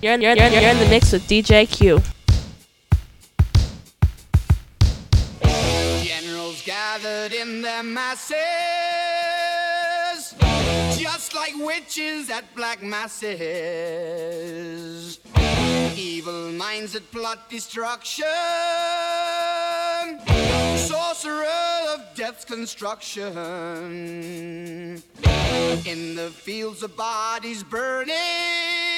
You're, you're, you're, you're in the mix with DJ Q. Generals gathered in their masses, just like witches at black masses. Evil minds that plot destruction, sorcerer of death's construction. In the fields of bodies burning,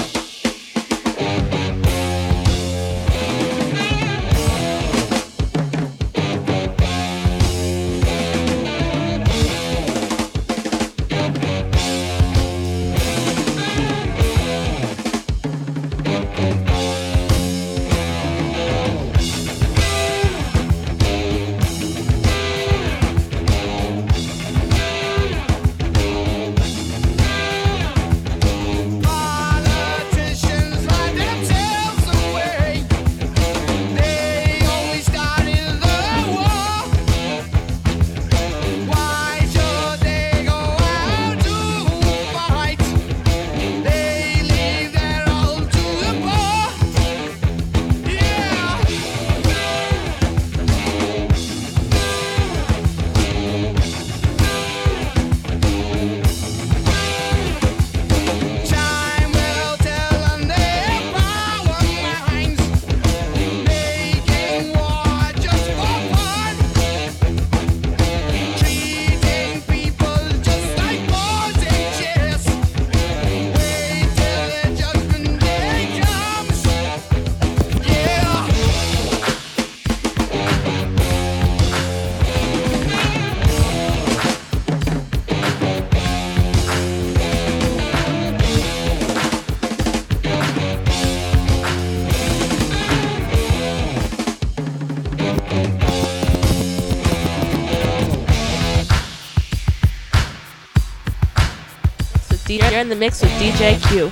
In the mix with DJ Q.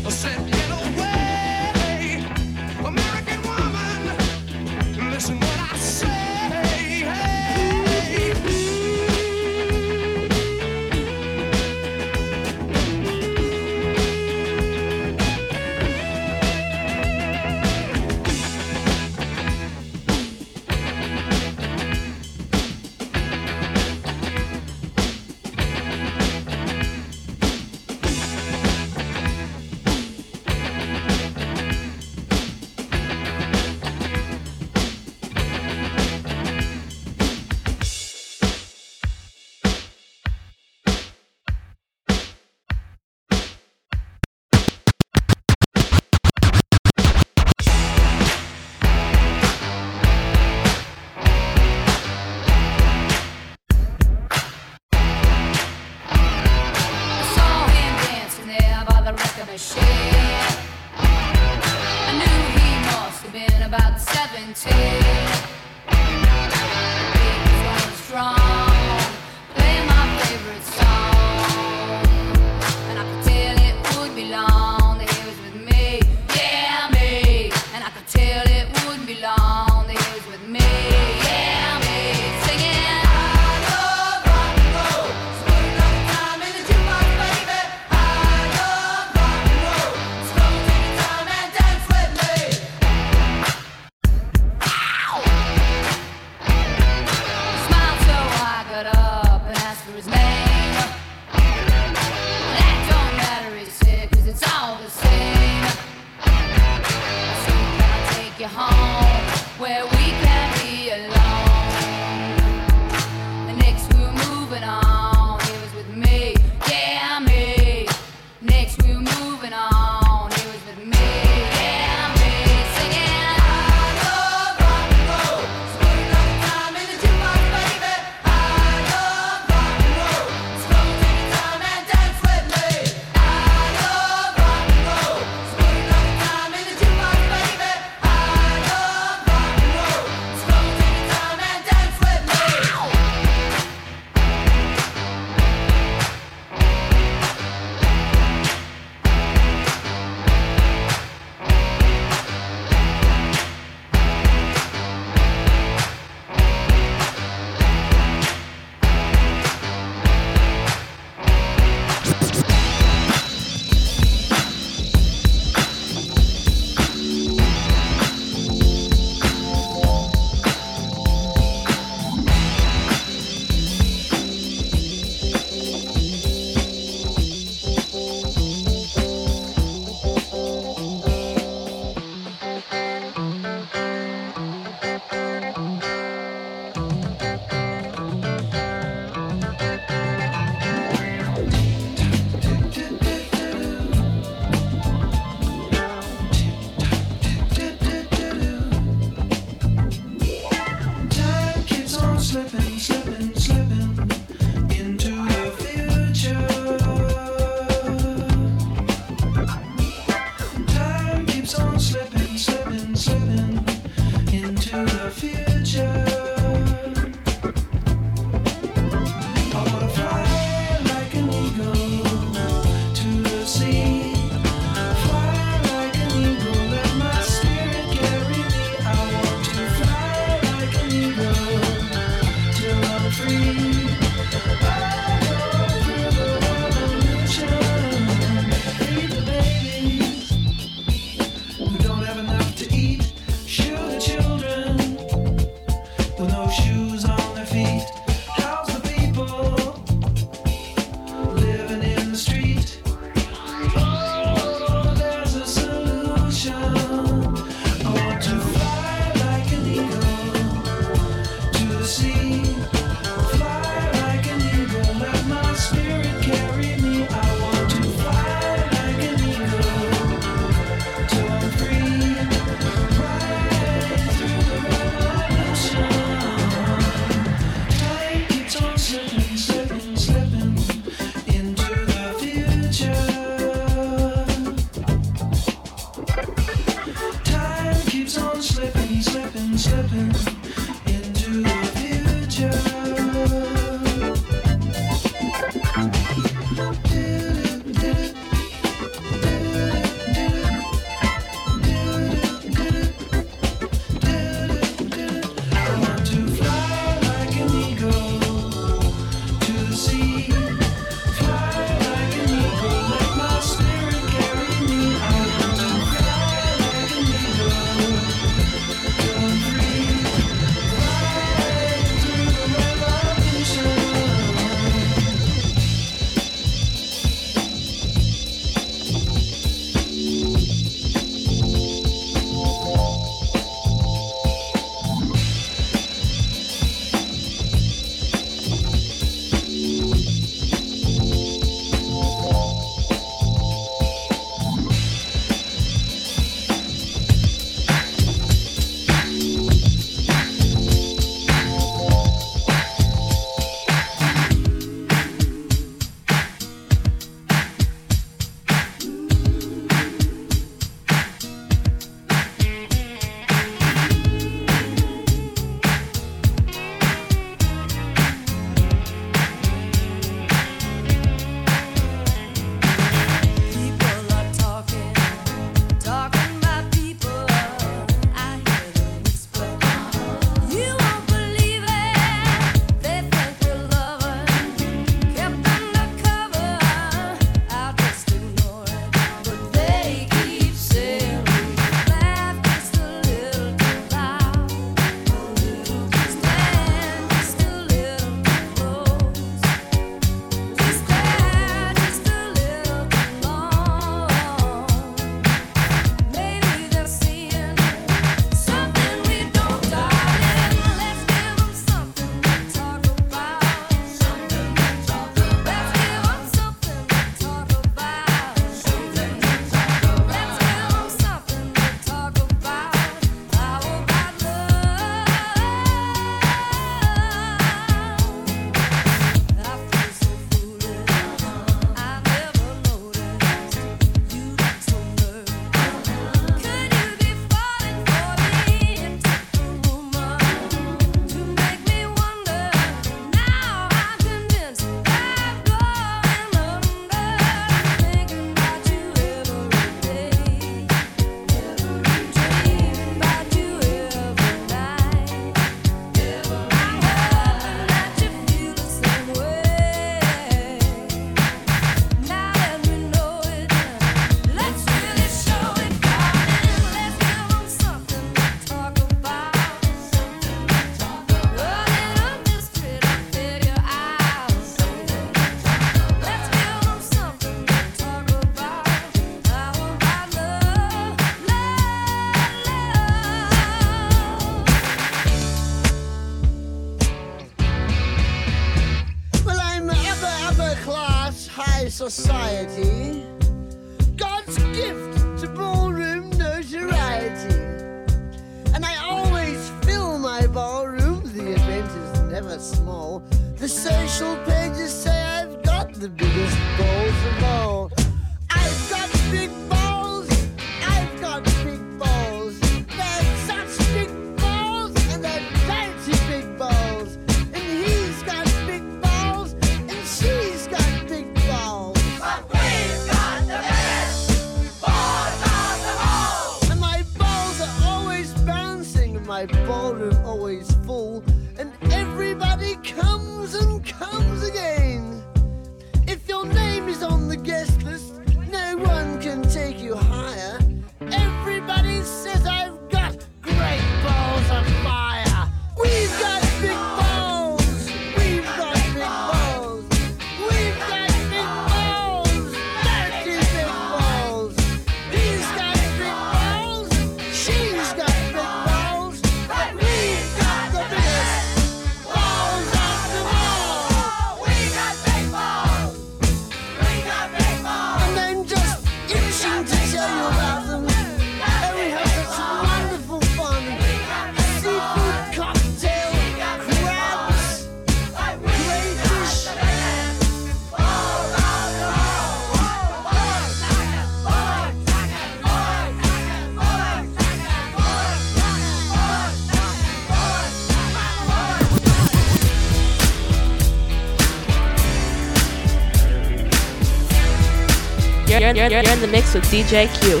you're, you're, you're in the mix with DJ Q.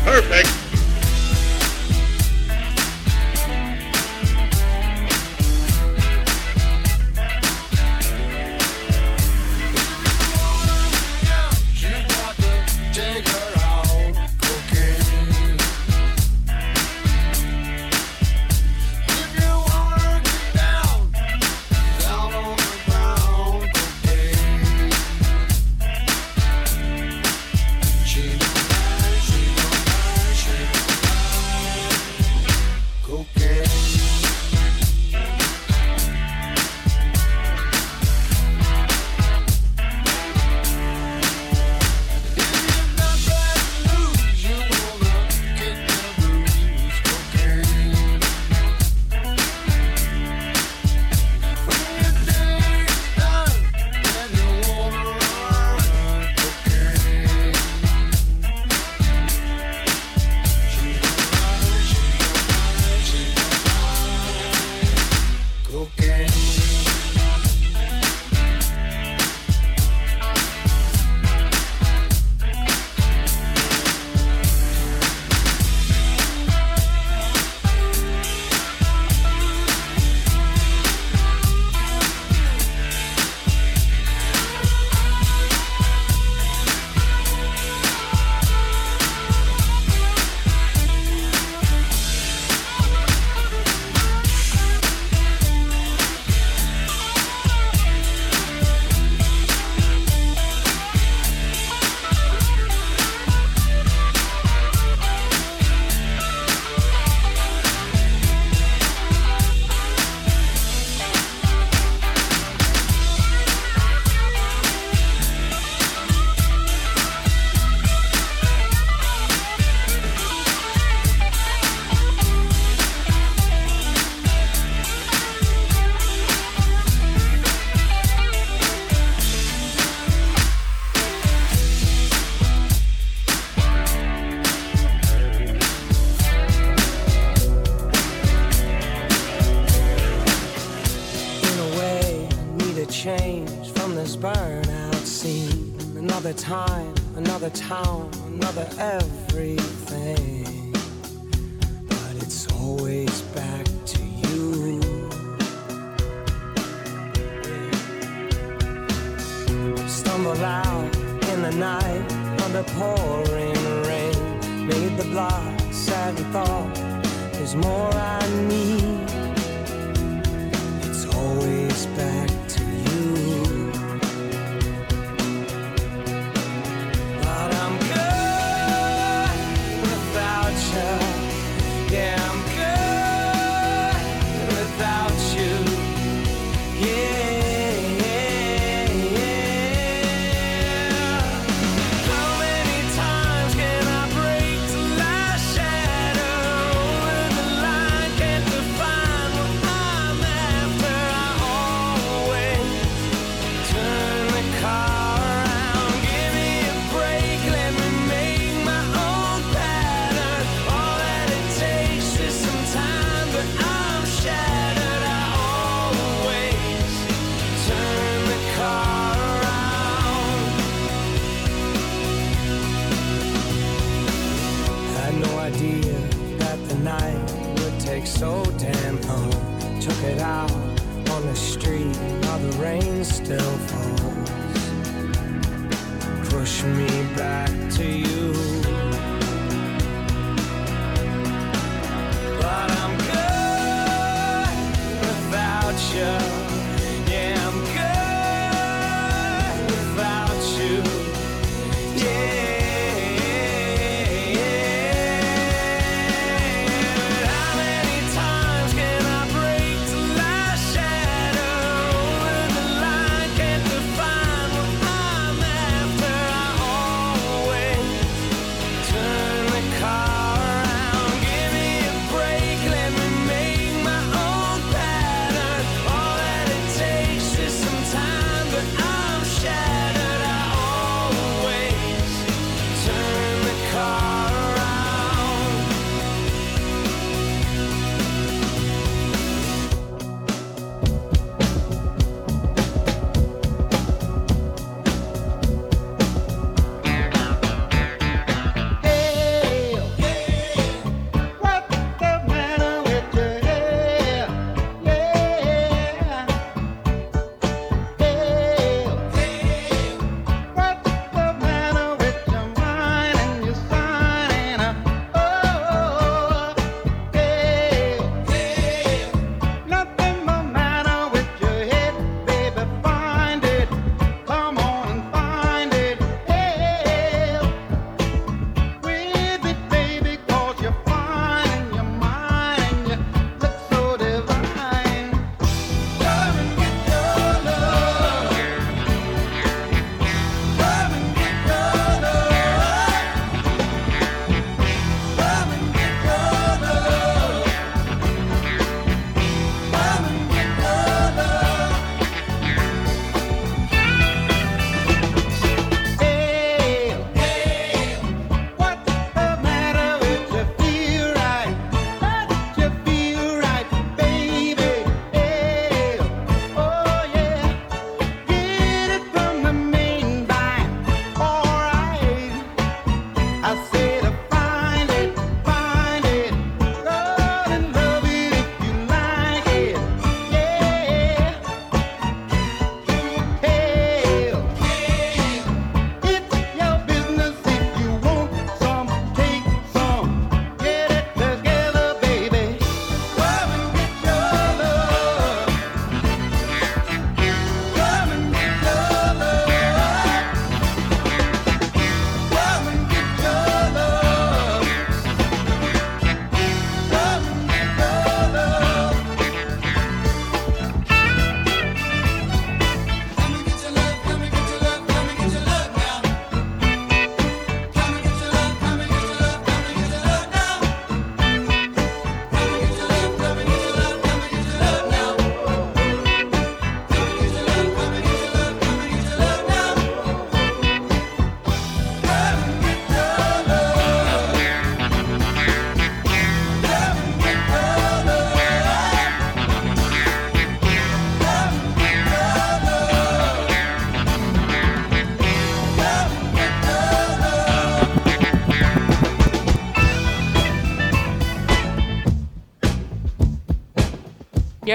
Perfect.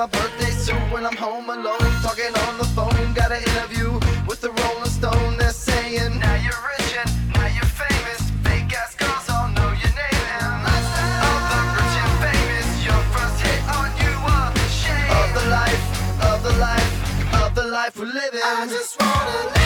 my birthday suit when I'm home alone. Talking on the phone, got an interview with the Rolling Stone. They're saying, Now you're rich and now you're famous. Fake ass girls all know your name. And of the rich and famous, your first hit on you a shame. Of the life, of the life, of the life we're living. I just wanna live.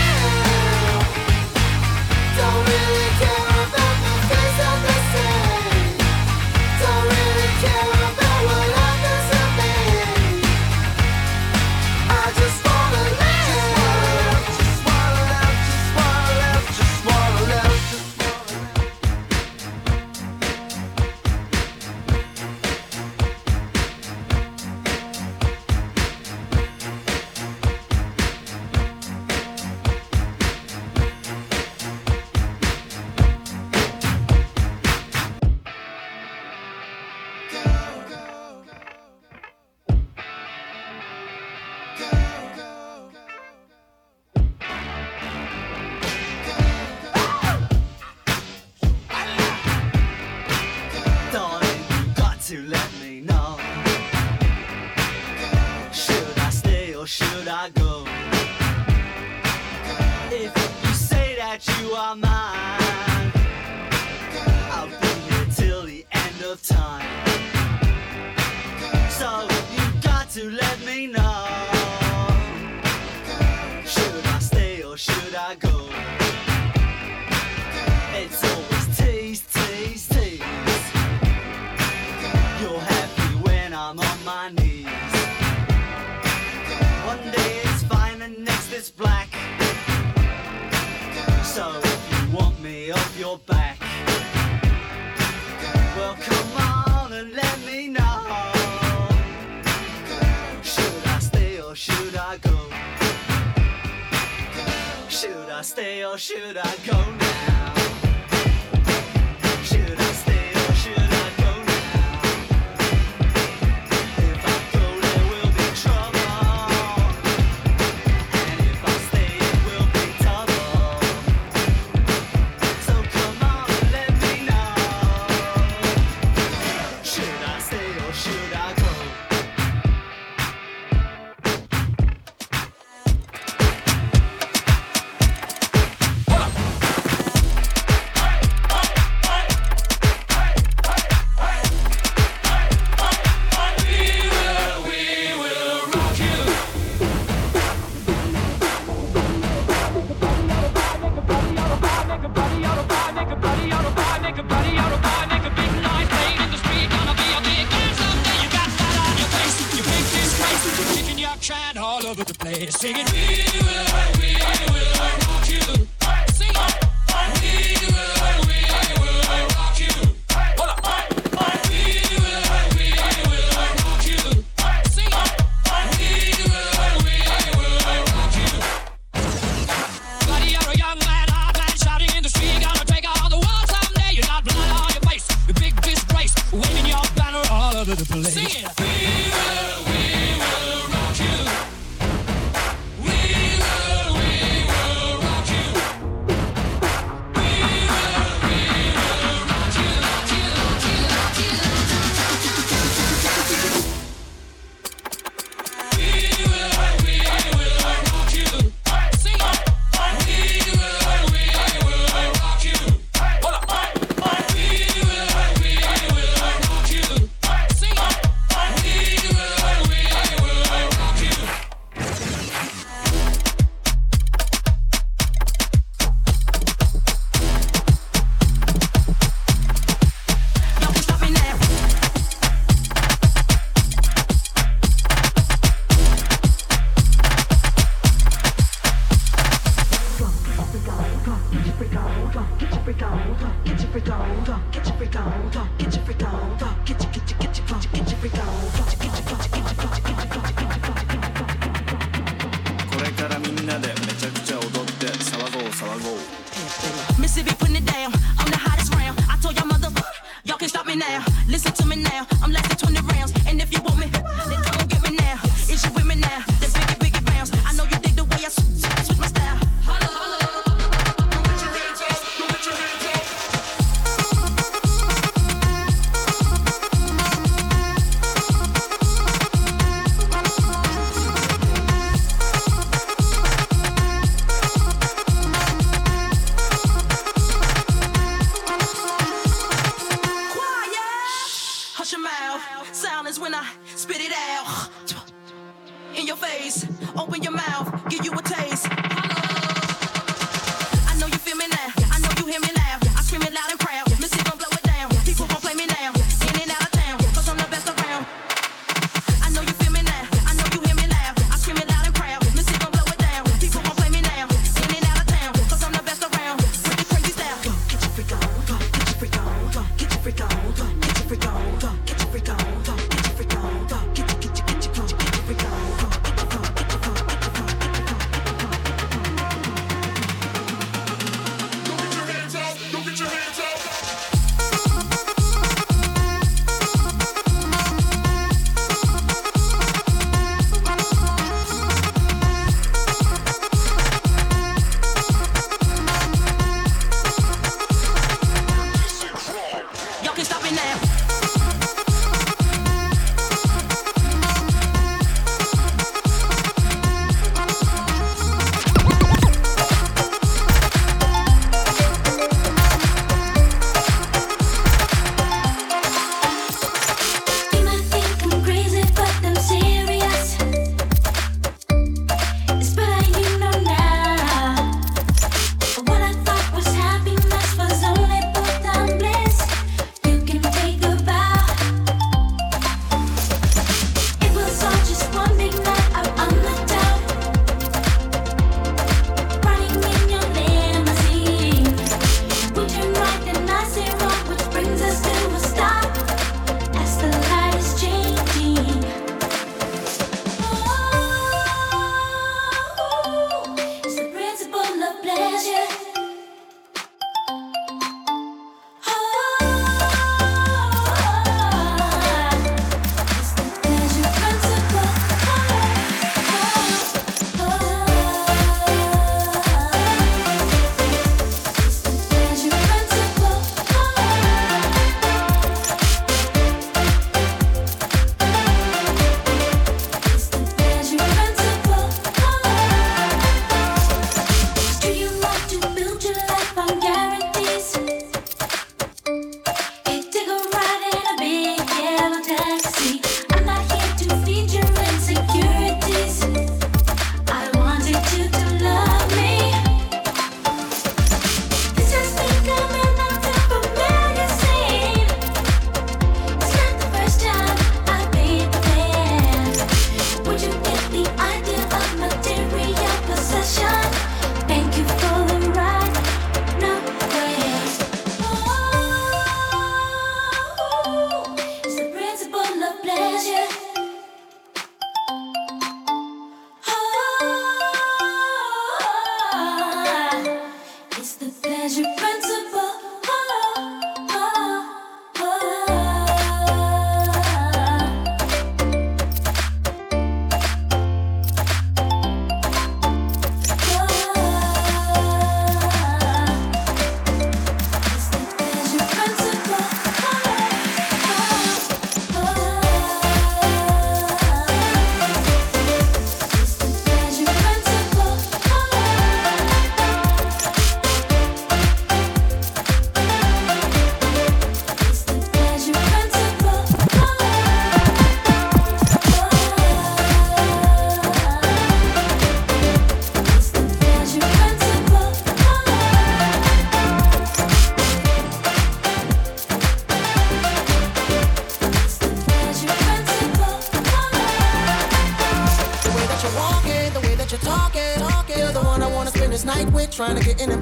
Trying to get in it.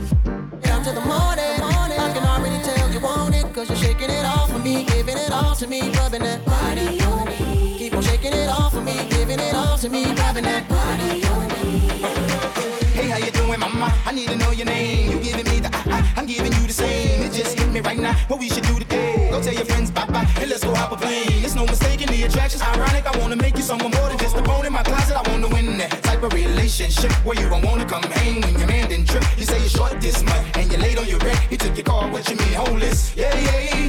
Down to the morning, morning. I can already tell you want it, cause you're shaking it off for me, giving it all to me, rubbing that body on me. Keep on shaking it off for me, giving it all to me, rubbing that body on me. Hey, how you doing, mama? I need to know your name. You giving me the I, I, I'm giving you the same. It just hit me right now. What we should do today? Go tell your friends bye bye and let's go hop a plane. It's no mistake in the attraction's ironic. I wanna make you someone more than just a bone in my closet. I wanna win that type of relationship where you don't wanna come hang when your man this and you're late on your rent. He took your car. What you mean, homeless? Yeah, yeah. Uh,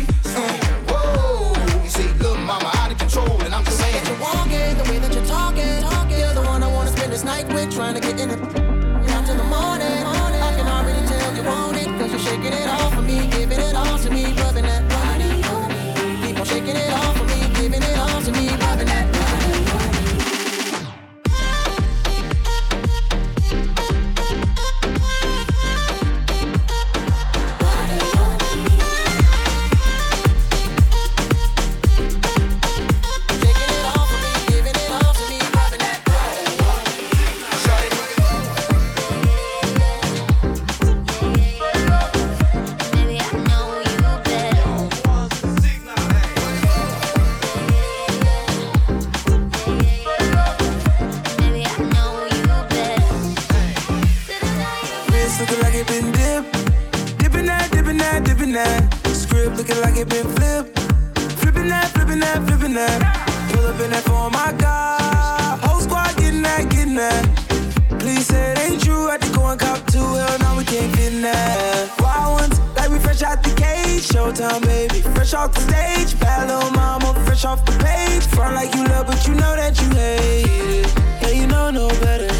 cage. Showtime, baby. Fresh off the stage. Bad little mama, fresh off the page. Front like you love, but you know that you hate it. Yeah, you know no better.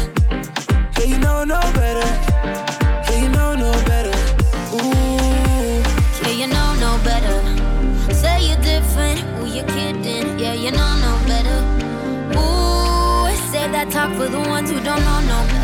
Yeah, you know no better. Yeah, you know no better. Ooh. Yeah, you know no better. Say you're different, who you kidding? Yeah, you know no better. Ooh, say that talk for the ones who don't know no better.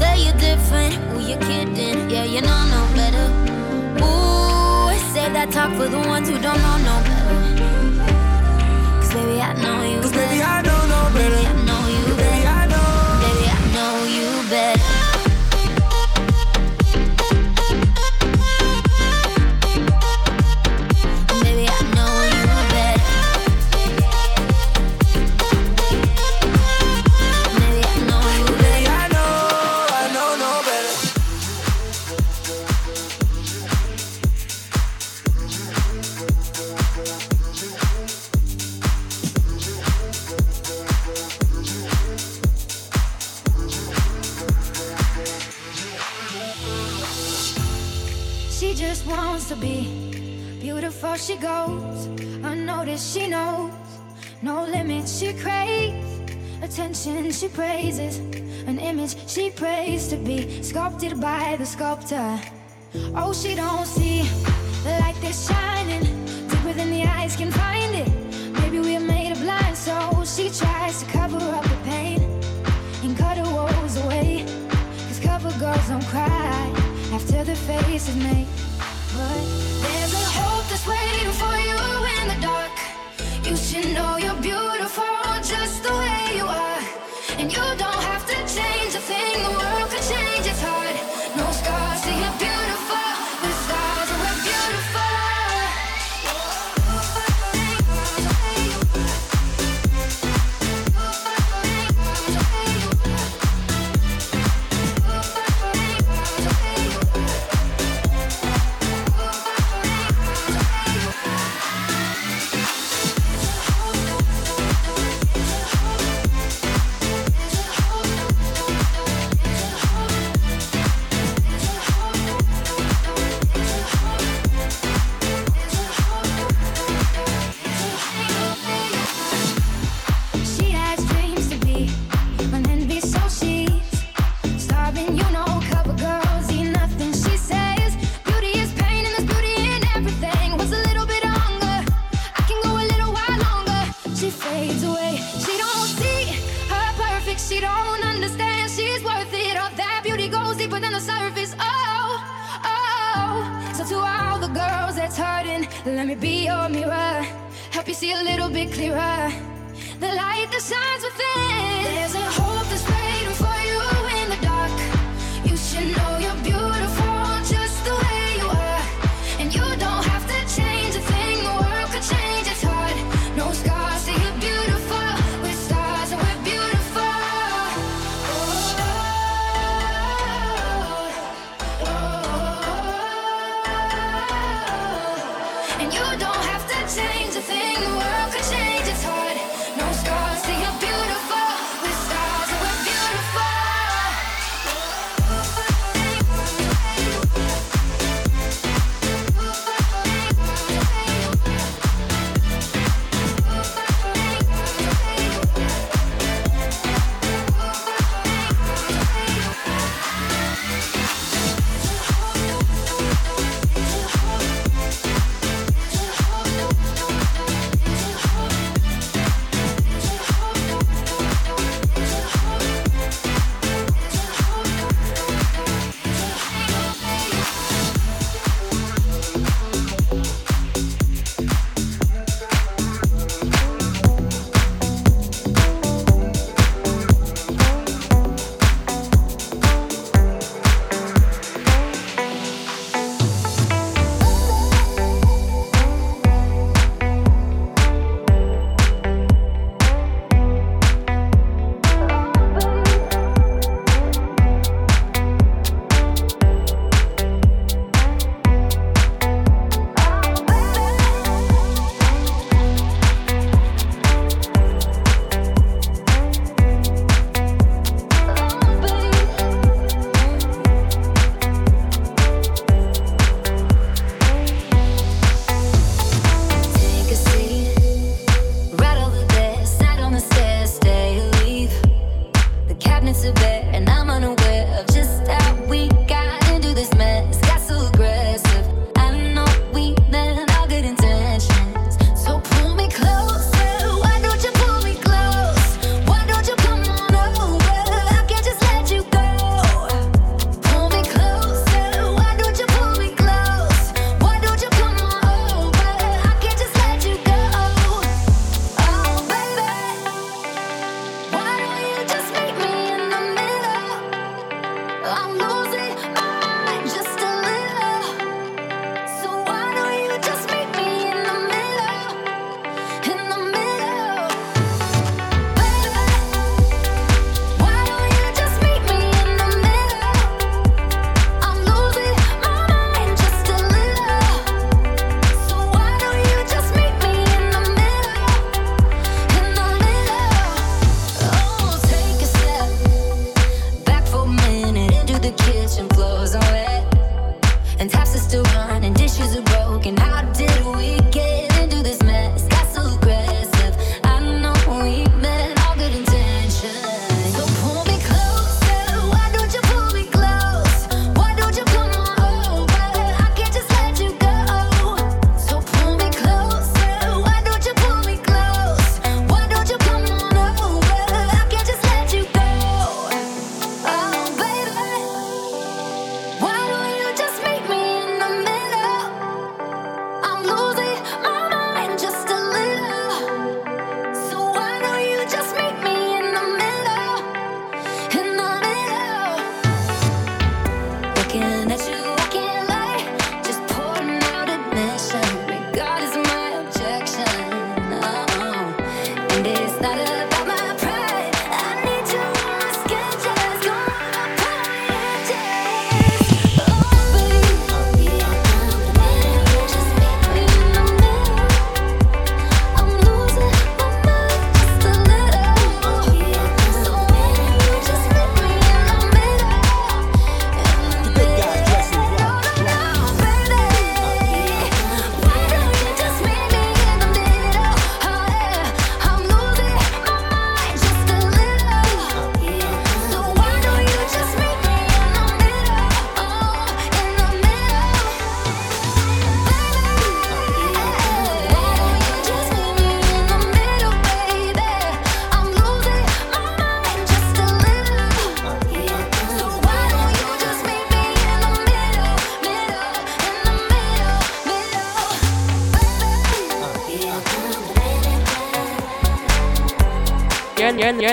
Say you're different, who you kidding? Yeah, you know no better. Ooh, say that talk for the ones who don't know no better. Cause baby, I know you Cause better. baby, I attention. She praises an image. She prays to be sculpted by the sculptor. Oh, she don't see the light that's shining deeper than the eyes can find it. Maybe we're made of blind so She tries to cover up the pain and cut her woes away. Cause cover girls don't cry after the face is made. But there's a hope that's waiting for you in the dark. You should know you're beautiful just the way you are. And you don't have to change a thing, the world could change its heart. hurting, let me be your mirror. Help you see a little bit clearer. The light that shines within. There's a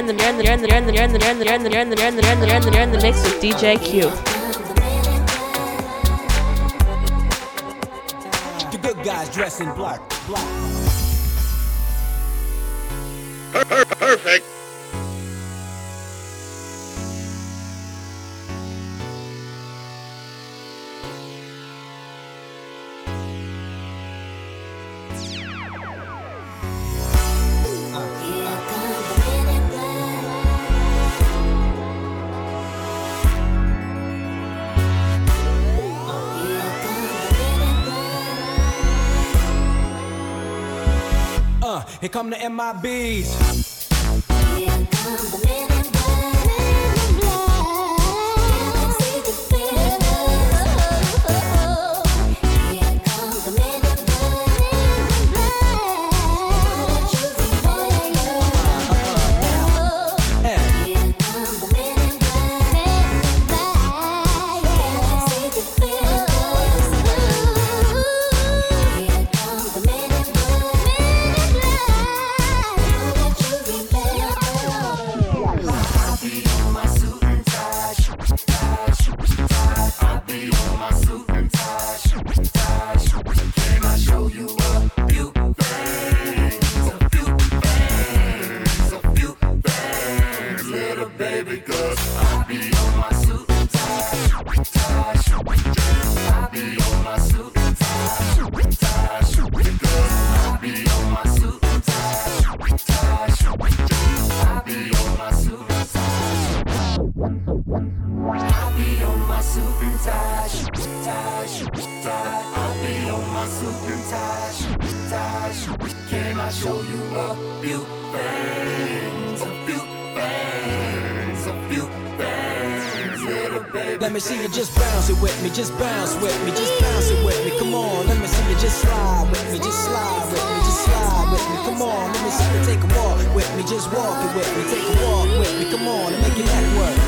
the you're in the you're in the you're in the you're in the you're in the you're in the you're in the you're in the you're in the you're in the you're in the you're in the mix with DJ Q. The good guys dress in black. Black. Perfect. Uh, here come the MIBs. Here come the Come on, and make it back work.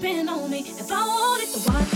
been on me. If I want it, the one.